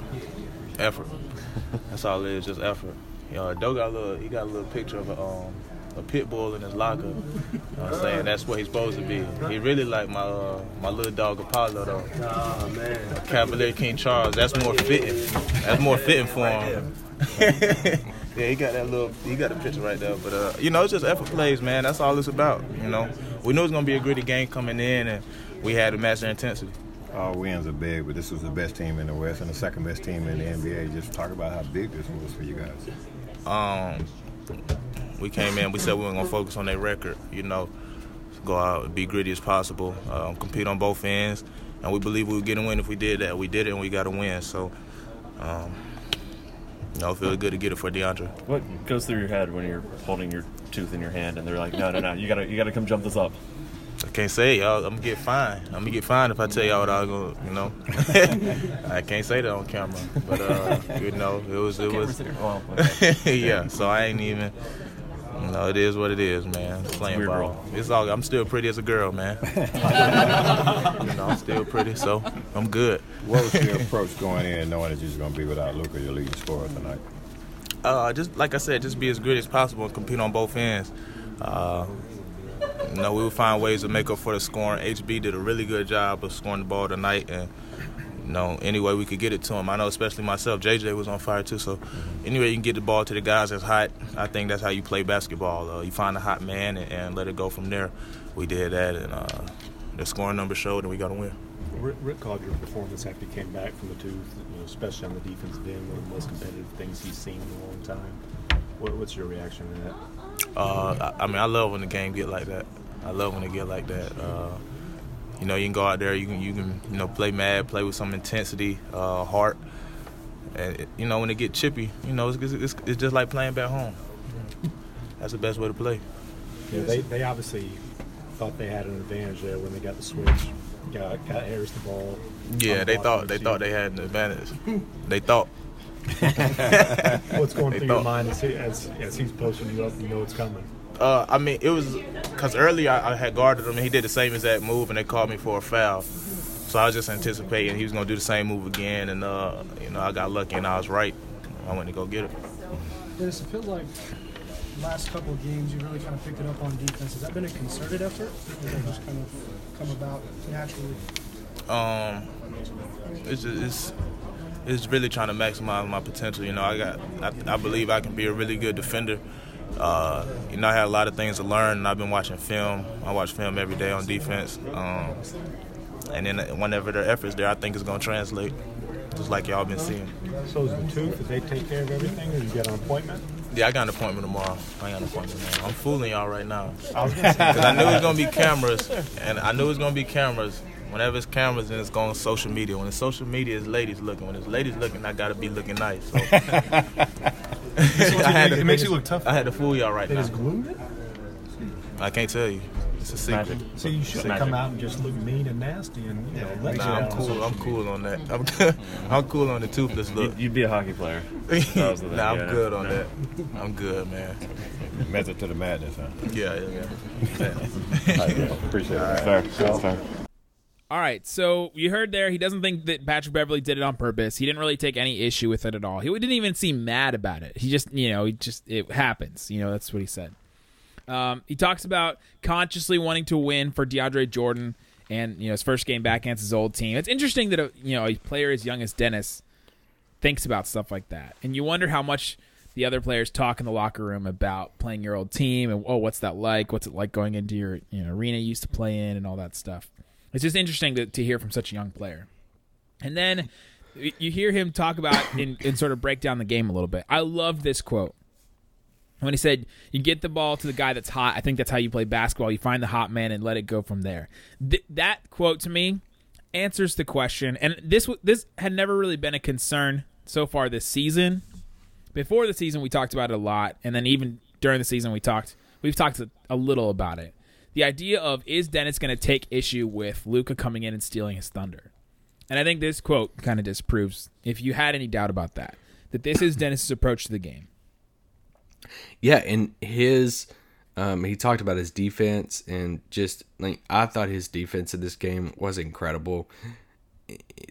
effort. [laughs] That's all it is, just effort. You know, Doe got a little. He got a little picture of a, um, a pit bull in his locker. You know what I'm saying? That's what he's supposed to be. He really like my uh, my little dog Apollo though. Oh man. Cavalier King Charles. That's more fitting. That's more fitting for him. [laughs] yeah, he got that little. He got the picture right there. But uh, you know, it's just effort plays, man. That's all it's about. You know, we knew it was gonna be a gritty game coming in, and we had to match their intensity. All wins are big, but this was the best team in the West and the second best team in the NBA. Just talk about how big this was for you guys. um, we came in, we said we were going to focus on their record, you know, go out and be gritty as possible, um, compete on both ends, and we believe we would get a win if we did that. We did it, and we got a win. So, um, you know, it feels good to get it for DeAndre. What goes through your head when you're holding your tooth in your hand and they're like, no, no, no, you gotta you gotta come jump this up. I can't say y'all. I'm gonna get fined. I'm gonna get fined if I tell y'all what I was gonna, you know. [laughs] I can't say that on camera, but uh, you know, it was it was. [laughs] yeah, so I ain't even. You know, it is what it is, man. It's playing weird ball. world. It's all. I'm still pretty as a girl, man. [laughs] you know, I'm still pretty, so I'm good. What was your [laughs] approach going in, knowing that you was going to be without Luka, your leading scorer tonight? Uh, just like I said, just be as good as possible and compete on both ends. Uh, you know, we will find ways to make up for the scoring. HB did a really good job of scoring the ball tonight, and you know, any way we could get it to him. I know, especially myself, JJ was on fire too. So, anyway, you can get the ball to the guys that's hot. I think that's how you play basketball. Uh, you find a hot man and, and let it go from there. We did that, and uh, the scoring number showed, and we got a win. Rick, Rick called your performance after you came back from the tooth, you know, especially on the defensive end, one of the most competitive things he's seen in a long time. What, what's your reaction to that? Uh, I, I mean, I love when the game get like that. I love when it get like that. You know, you can go out there, you can you can you know play mad, play with some intensity, uh, heart, and it, you know when it get chippy, you know it's, it's, it's just like playing back home. That's the best way to play. Know, they, they obviously thought they had an advantage there when they got the switch. Got, got Harris the ball. Yeah, they thought they thought they had an advantage. They thought. [laughs] What's going They through thought. your mind as, he, as, as he's posting you up, you know it's coming? Uh, I mean, it was because earlier I, I had guarded him and he did the same exact move and they called me for a foul. So I was just anticipating he was gonna do the same move again, and uh, you know I got lucky and I was right. I went to go get it. Dennis, it feels like last couple of games you really kind of picked it up on defense. Has that been a concerted effort? Or did that just kind of come about naturally? Um, it's just, it's it's really trying to maximize my potential. You know, I got I, I believe I can be a really good defender. Uh, you know, I had a lot of things to learn, and I've been watching film. I watch film every day on defense. Um, and then whenever their efforts there, I think it's gonna translate, just like y'all been seeing. So is the tooth, did they take care of everything or you get an appointment? Yeah, I got an appointment tomorrow. I got an appointment tomorrow. I'm fooling y'all right now. I was gonna say- Because I knew it was going to be cameras, and I knew it was going to be cameras. Whenever it's cameras, then it's going on social media. When it's social media, it's ladies looking. When it's ladies looking, I got to be looking nice. So. [laughs] [laughs] I had to- it makes you look tough. I had to fool y'all right They now. just glued it? I can't tell you. It's a secret. So you should have come out and just look mean and nasty and you know let Nah, I'm cool. I'm cool on that. I'm, [laughs] I'm cool on the toothless look. You'd, you'd be a hockey player. [laughs] That was the thing, nah, I'm yeah. good on No. that. I'm good, man. Method to the madness, huh? Yeah, yeah, yeah. Appreciate it. Fair. That's fair. All right, so you heard there he doesn't think that Patrick Beverley did it on purpose. He didn't really take any issue with it at all. He didn't even seem mad about it. He just, you know, he just it happens. You know, that's what he said. Um, he talks about consciously wanting to win for DeAndre Jordan and you know his first game back against his old team. It's interesting that a, you know a player as young as Dennis thinks about stuff like that, and you wonder how much the other players talk in the locker room about playing your old team and oh, what's that like? What's it like going into your you know arena you used to play in and all that stuff. It's just interesting to, to hear from such a young player. And then you hear him talk about [coughs] and, and sort of break down the game a little bit. I love this quote when he said, "You get the ball to the guy that's hot. I think that's how you play basketball. You find the hot man and let it go from there." Th- that quote to me answers the question, and this this had never really been a concern so far this season. Before the season, we talked about it a lot, and then even during the season, we talked we've talked a, a little about it. The idea of is Dennis going to take issue with Luka coming in and stealing his thunder, and I think this quote kind of disproves, if you had any doubt about that, that this is Dennis's approach to the game. Yeah, and his um, he talked about his defense and just like I thought his defense in this game was incredible.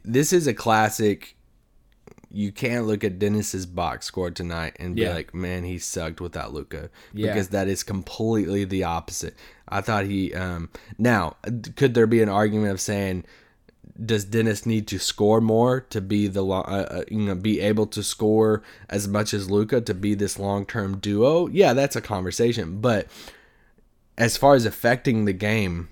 This is a classic. You can't look at Dennis's box score tonight and be Yeah. like, "Man, he sucked without Luka," Yeah. because that is completely the opposite. I thought he. Um, now, could there be an argument of saying? does Dennis need to score more to be the uh, uh, you know be able to score as much as Luka to be this long term duo? Yeah, that's a conversation. But as far as affecting the game,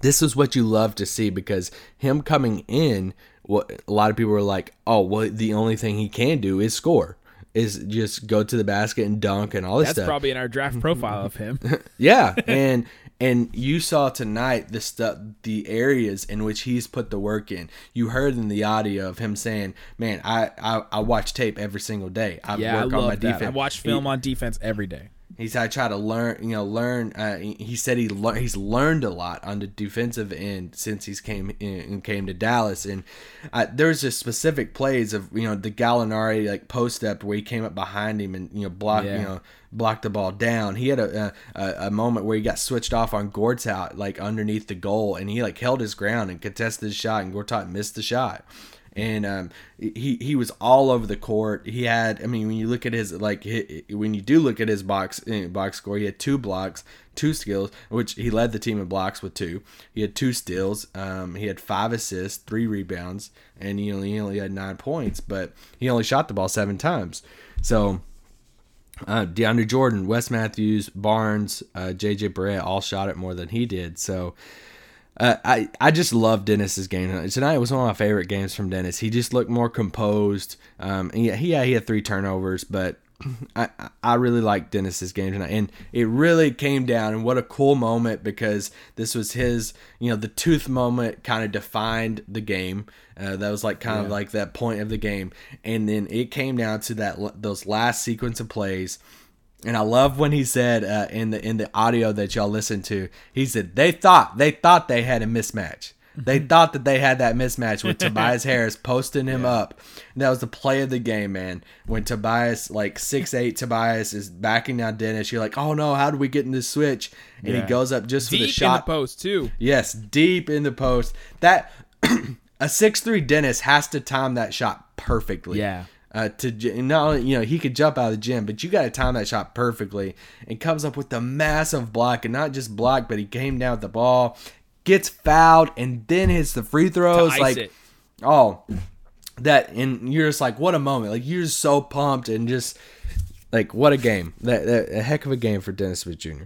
this is what you love to see because him coming in, what a lot of people are like, oh, well, the only thing he can do is score, is just go to the basket and dunk and all this That's stuff. probably in our draft profile of him. [laughs] Yeah, and and you saw tonight the stuff, the areas in which he's put the work in. You heard in the audio of him saying, "Man, I I, I watch tape every single day. I yeah, I work love on my that. defense. I watch film on defense every day. He said I try to learn, you know, learn. Uh, he said he lear- he's learned a lot on the defensive end since he's came in and came to Dallas. And uh, there's just specific plays of you know the Gallinari like post up where he came up behind him and you know blocked Yeah. you know blocked the ball down. He had a, a a moment where he got switched off on Gortat like underneath the goal, and he like held his ground and contested the shot, and Gortat missed the shot. And um, he he was all over the court. He had, I mean, when you look at his like, when you do look at his box eh, box score, he had two blocks, two skills, which he led the team in blocks with two. He had two steals. Um, he had five assists, three rebounds, and he only, he only had nine points. But he only shot the ball seven times. So uh, DeAndre Jordan, Wes Matthews, Barnes, uh, JJ Barea all shot it more than he did. So uh, I I just love Dennis's game tonight. Tonight was one of my favorite games from Dennis. He just looked more composed. Um, and yeah, he yeah, he had three turnovers, but [clears throat] I I really liked Dennis's game tonight, and it really came down. And what a cool moment because this was his you know the tooth moment kind of defined the game. Uh, that was like kind of like that point of the game, and then it came down to that those last sequence of plays. And I love when he said uh, in the in the audio that y'all listened to, he said they thought they thought they had a mismatch. They thought that they had that mismatch with [laughs] Tobias Harris posting him up. And that was the play of the game, man. When Tobias, like six eight Tobias, is backing down Dennis, you're like, oh no, how do we get in this switch? And Yeah. he goes up just for Deep the in the shot. post too. Yes, deep in the post. That [clears throat] a six three Dennis has to time that shot perfectly. Yeah. Uh, to not only you know he could jump out of the gym, but you got to time that shot perfectly, and comes up with the massive block, and not just block, but he came down with the ball, gets fouled, and then hits the free throws. like, it. oh, that, and you're just like, what a moment! Like you're just so pumped, and just like what a game! That, that a heck of a game for Dennis Smith Jr.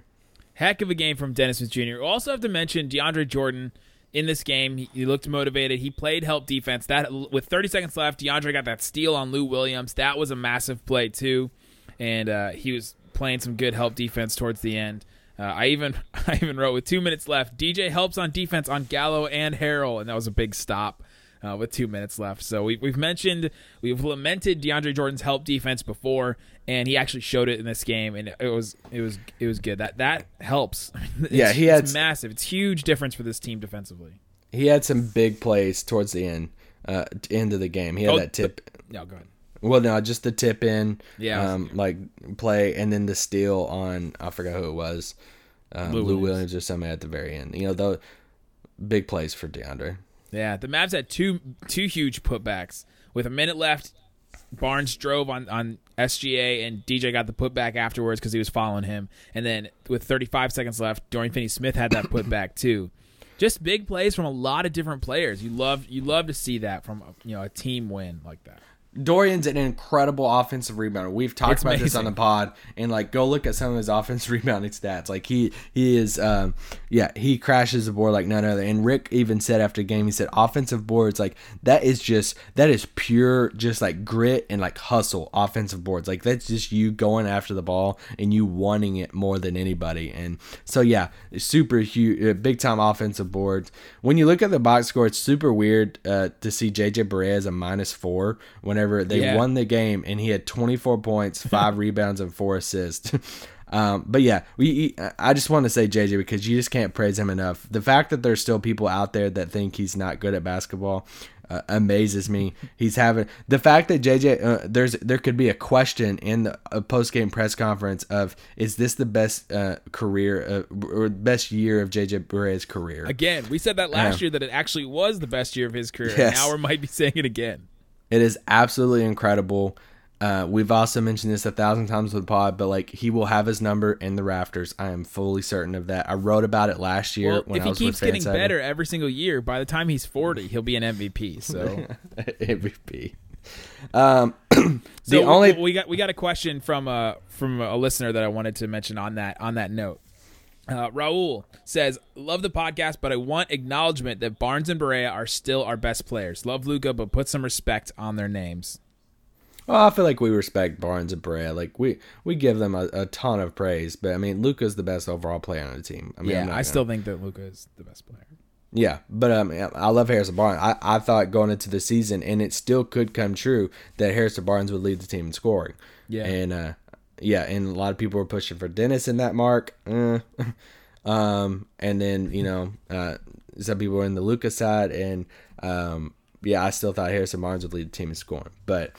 Heck of a game from Dennis Smith Jr. We also have to mention DeAndre Jordan in this game. He, looked motivated. He played help defense. That with 30 seconds left, DeAndre got that steal on Lou Williams. That was a massive play too, and uh, he was playing some good help defense towards the end. Uh, I even [laughs] I even wrote with two minutes left. DJ helps on defense on Gallo and Harrell, and that was a big stop. Uh, with two minutes left, so we, we've mentioned we've lamented DeAndre Jordan's help defense before, and he actually showed it in this game, and it was it was it was good. That that helps. [laughs] It's- Yeah, he it's had- massive. It's huge difference for this team defensively. He had some big plays towards the end, uh, end of the game. He had Oh, that tip. No, go ahead. Well, no, just the tip in, Yeah. um, like play, and then the steal on I forgot who it was, um, Lou Lou, Williams. Williams. or somebody at the very end. You know, the big plays for DeAndre. Yeah, the Mavs had two two huge putbacks with a minute left. Barnes drove on on SGA and DJ got the putback afterwards because he was following him. And then with 35 seconds left, Dorian Finney-Smith had that putback too. Just big plays from a lot of different players. You love you love to see that from you know a team win like that. Dorian's an incredible offensive rebounder. We've talked It's about this on the pod, and like go look at some of his offensive [laughs] rebounding stats. Like he he is, um, yeah, he crashes the board like none other. And Rick even said after the game, he said offensive boards like that is just that is pure just like grit and like hustle. Offensive boards like that's just you going after the ball and you wanting it more than anybody. And so yeah, super huge, uh, big time offensive boards. When you look at the box score, it's super weird uh, to see JJ Barea as a minus four whenever they Yeah. won the game and he had 24 points, five [laughs] rebounds, and four assists. [laughs] Um, but yeah, we. I just want to say JJ because you just can't praise him enough. The fact that there's still people out there that think he's not good at basketball uh, amazes me. He's having the fact that JJ. Uh, there's there could be a question in the a post game press conference of is this the best uh, career uh, or best year of JJ Barea's career? Again, we said that last year that it actually was the best year of his career. Yes. Now we might be saying it again. It is absolutely incredible. Uh, we've also mentioned this a thousand times with pod, but like he will have his number in the rafters. I am fully certain of that. I wrote about it last year Well, when if I he keeps getting Fansided. better every single year, by the time he's 40, he'll be an MVP. So [laughs] MVP. Um, [clears throat] the So only we, we got we got a question from uh from a listener that I wanted to mention on that on that note. Uh, Raul says, "Love the podcast, but I want acknowledgement that Barnes and Barea are still our best players. Love Luka, but put some respect on their names." Well, I feel like we respect Barnes and Barea. Like we we give them a, a ton of praise, but I mean Luka's the best overall player on the team. I mean, yeah, I gonna- still think that Luka is the best player. Yeah, but um, I love Harrison Barnes. I, I thought going into the season, and it still could come true that Harrison Barnes would lead the team in scoring. Yeah. and uh, yeah, and a lot of people were pushing for Dennis in that mark. Eh. [laughs] um, and then you know, uh, some people were in the Luka's side, and um, yeah, I still thought Harrison Barnes would lead the team in scoring. But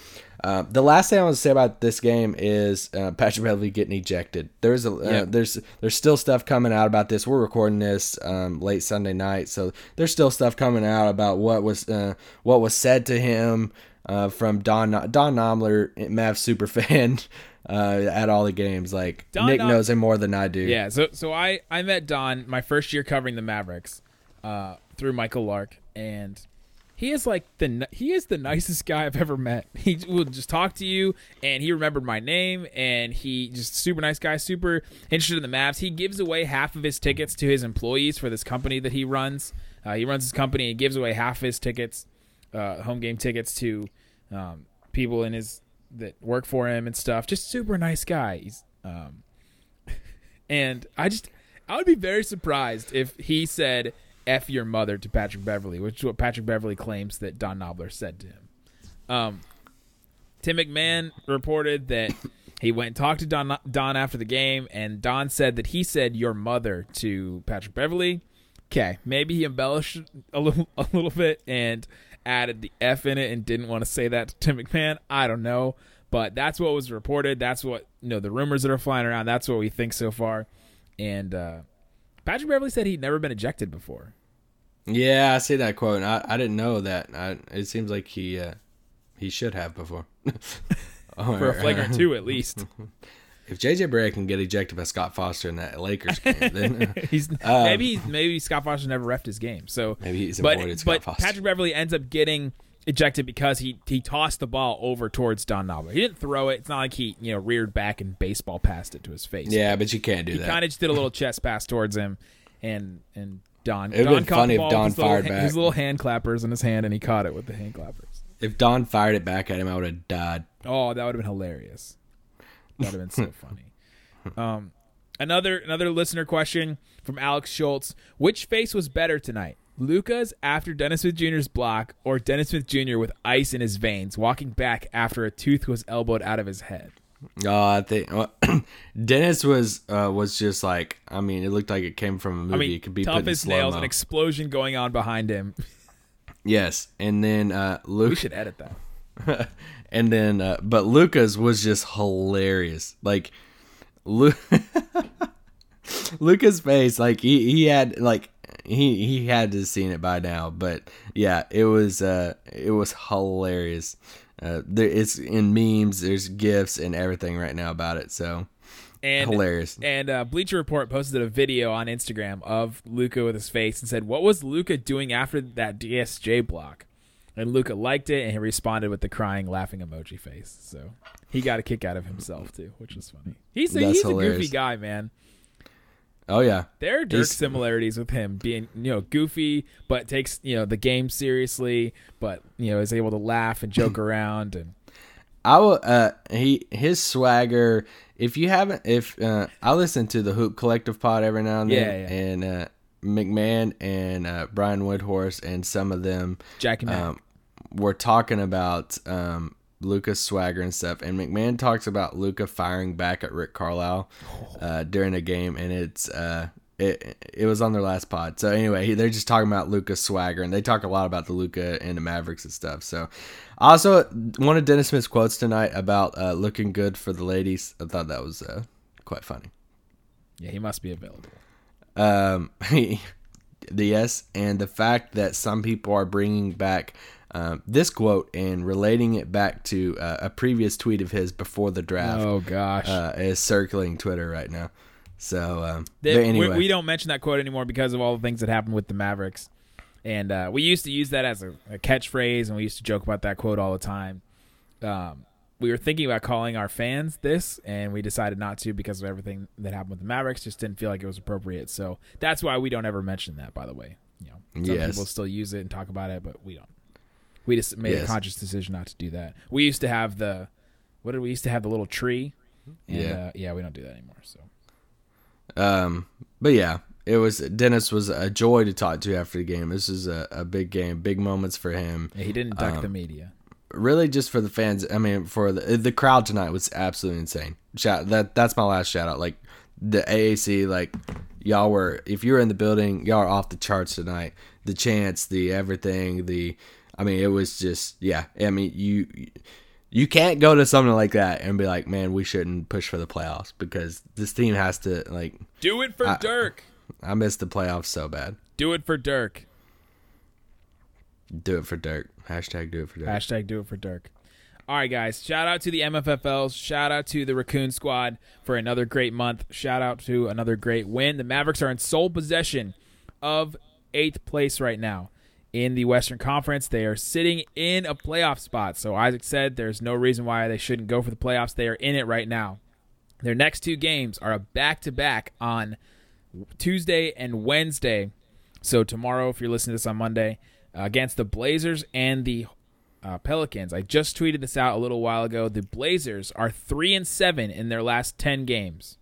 uh, the last thing I want to say about this game is uh, Patrick Beverley getting ejected. There's a uh, there's there's still stuff coming out about this. We're recording this um, late Sunday night, so there's still stuff coming out about what was uh, what was said to him uh, from Don Don Knobler, Mav super [laughs] fan. Uh, at all the games, like Don Nick Nom- knows him more than I do. Yeah, so so I I met Don my first year covering the Mavericks uh, through Michael Lark, and he is like the he is the nicest guy I've ever met. [laughs] He will just talk to you, and he remembered my name, and he just super nice guy, super interested in the Mavs. He gives away half of his tickets to his employees for this company that he runs. Uh, he runs his company and gives away half of his tickets, uh, home game tickets to um, people in his that work for him and stuff. Just super nice guy. He's um, [laughs] and I just I would be very surprised if he said "f your mother" to Patrick Beverley, which is what Patrick Beverley claims that Don Knobler said to him. Um, Tim McMahon reported that he went and talked to Don Don after the game, and Don said that he said "your mother" to Patrick Beverley. Okay, maybe he embellished a little [laughs] a little bit and added the F in it and didn't want to say that to Tim McMahon. I don't know, but that's what was reported. That's what you know the rumors that are flying around. That's what we think so far. And uh, Patrick Beverley said he'd never been ejected before. Yeah, I see that quote. and I, I didn't know that. I, it seems like he uh, he should have before. [laughs] For a flagrant two, at least. [laughs] If JJ Barea can get ejected by Scott Foster in that Lakers game, then [laughs] he's um, maybe maybe Scott Foster never refed his game. So Maybe he's but, avoided Scott but Foster. Patrick Beverley ends up getting ejected because he he tossed the ball over towards Don Knobler. He didn't throw it. It's not like he you know reared back and baseball passed it to his face. yeah, but you can't do he that. He kind of just did a little chest pass towards him, and and Don. Don been funny if Don his little, fired back. His little hand clappers in his hand, and he caught it with the hand clappers. if Don fired it back at him, I would have died. Oh, that would have been hilarious. That would have been so [laughs] funny. Um, another another listener question from Alex Schultz: Which face was better tonight, Luka's after Dennis Smith Jr.'s block, or Dennis Smith Jr. with ice in his veins, walking back after a tooth was elbowed out of his head? Oh, I think well, [clears throat] Dennis was uh, was just like I mean, it looked like it came from a movie. I mean, it could be tough as nails, an explosion going on behind him. yes, and then uh, Luke. We should edit that. [laughs] and then, uh, but Luka's was just hilarious. Like, Lu- [laughs] Luka's face, like he he had like he he had to have seen it by now. But yeah, it was uh it was hilarious. Uh, there it's in memes. There's gifs and everything right now about it. So and hilarious. And uh, Bleacher Report posted a video on Instagram of Luka with his face and said, "What was Luka doing after that DSJ block?" And Luka liked it and he responded with the crying, laughing emoji face. So he got a kick out of himself too, which was funny. He's a, That's he's a goofy guy, man. Oh yeah, There are Dirk He's- similarities with him being, you know, goofy, but takes you know the game seriously, but you know is able to laugh and joke [clears throat] around and I will. Uh, he his swagger. If you haven't, if uh, I listen to the Hoop Collective pod every now and then, Yeah, yeah. and uh, McMahon and uh, Brian Windhorst and some of them, Jackie um, were talking about um, Luka's swagger and stuff. And McMahon talks about Luka firing back at Rick Carlisle uh, during a game, and it's uh, it it was on their last pod. So anyway, they're just talking about Luka's swagger, and they talk a lot about the Luka and the Mavericks and stuff. So also one of Dennis Smith's quotes tonight about uh, looking good for the ladies. I thought that was uh, quite funny. yeah, he must be available. Um, [laughs] the yes, and the fact that some people are bringing back um, this quote and relating it back to uh, a previous tweet of his before the draft. Oh gosh. uh, is circling Twitter right now. So, um, They- but anyway, we, we don't mention that quote anymore because of all the things that happened with the Mavericks. And uh, we used to use that as a, a catchphrase, and we used to joke about that quote all the time. Um, we were thinking about calling our fans this, and we decided not to because of everything that happened with the Mavericks. Just didn't feel like it was appropriate. So that's why we don't ever mention that. By the way, you know, some Yes. people still use it and talk about it, but we don't. We just made a conscious decision not to do that. We used to have the, what did we used to have the little tree? And, Yeah. uh, yeah, we don't do that anymore. So. Um, but yeah, it was Dennis was a joy to talk to after the game. This is a, a big game, big moments for him. Yeah, he didn't duck Um, the media. Really, just for the fans. I mean, for the the crowd tonight was absolutely insane. shout that that's my last shout out. Like the AAC, like y'all were if you were in the building, y'all are off the charts tonight. The chance, the everything, the I mean, it was just yeah. I mean, you you can't go to something like that and be like, man, we shouldn't push for the playoffs because this team has to like Do it for I- Dirk. I missed the playoffs so bad. Do it for Dirk. Do it for Dirk. Hashtag do it for Dirk. Hashtag do it for Dirk. All right, guys. Shout out to the MFFLs. Shout out to the Raccoon Squad for another great month. Shout out to another great win. The Mavericks are in sole possession of eighth place right now in the Western Conference. They are sitting in a playoff spot. So Isaac said there's no reason why they shouldn't go for the playoffs. They are in it right now. Their next two games are a back to back on Tuesday and Wednesday. So tomorrow, if you're listening to this on Monday, against the Blazers and the uh, Pelicans. I just tweeted this out a little while ago. The Blazers are three and seven in their last ten games.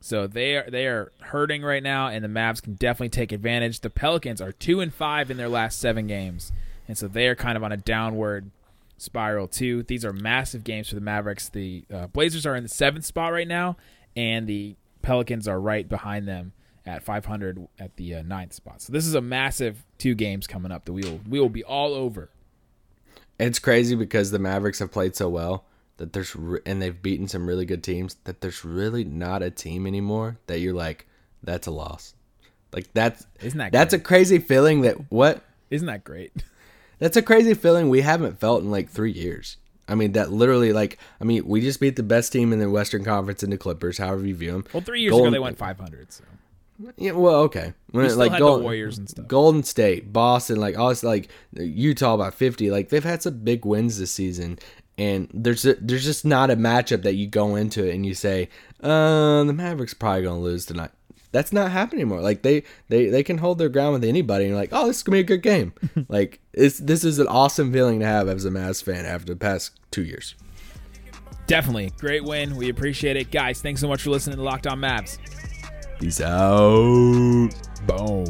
So they are they are hurting right now, and the Mavs can definitely take advantage. The Pelicans are two and five in their last seven games, and so they are kind of on a downward spiral too. These are massive games for the Mavericks. The uh, Blazers are in the seventh spot right now, and the Pelicans are right behind them at 500 at the uh, ninth spot. So this is a massive two games coming up that we will we will be all over. It's crazy because the Mavericks have played so well that there's re- and they've beaten some really good teams that there's really not a team anymore that you're like that's a loss. Like that's Isn't that that's great? a crazy feeling that what Isn't that great? [laughs] That's a crazy feeling we haven't felt in like 3 years. I mean that literally like I mean we just beat the best team in the Western Conference in the Clippers however you view them. Well, three years ago they went 500. So Yeah, well, okay. When We it- still had the Golden- Warriors and stuff. Golden State, Boston, like all this, like Utah about fifty. Like they've had some big wins this season, and there's a, there's just not a matchup that you go into it and you say, uh, the Mavericks probably gonna lose tonight. That's not happening anymore. Like they they they can hold their ground with anybody, and you're like, oh, this is gonna be a good game. [laughs] like it's this is an awesome feeling to have as a Mavs fan after the past two years. definitely great win. We appreciate it, guys. Thanks so much for listening to Locked On Mavs. Peace out. Boom.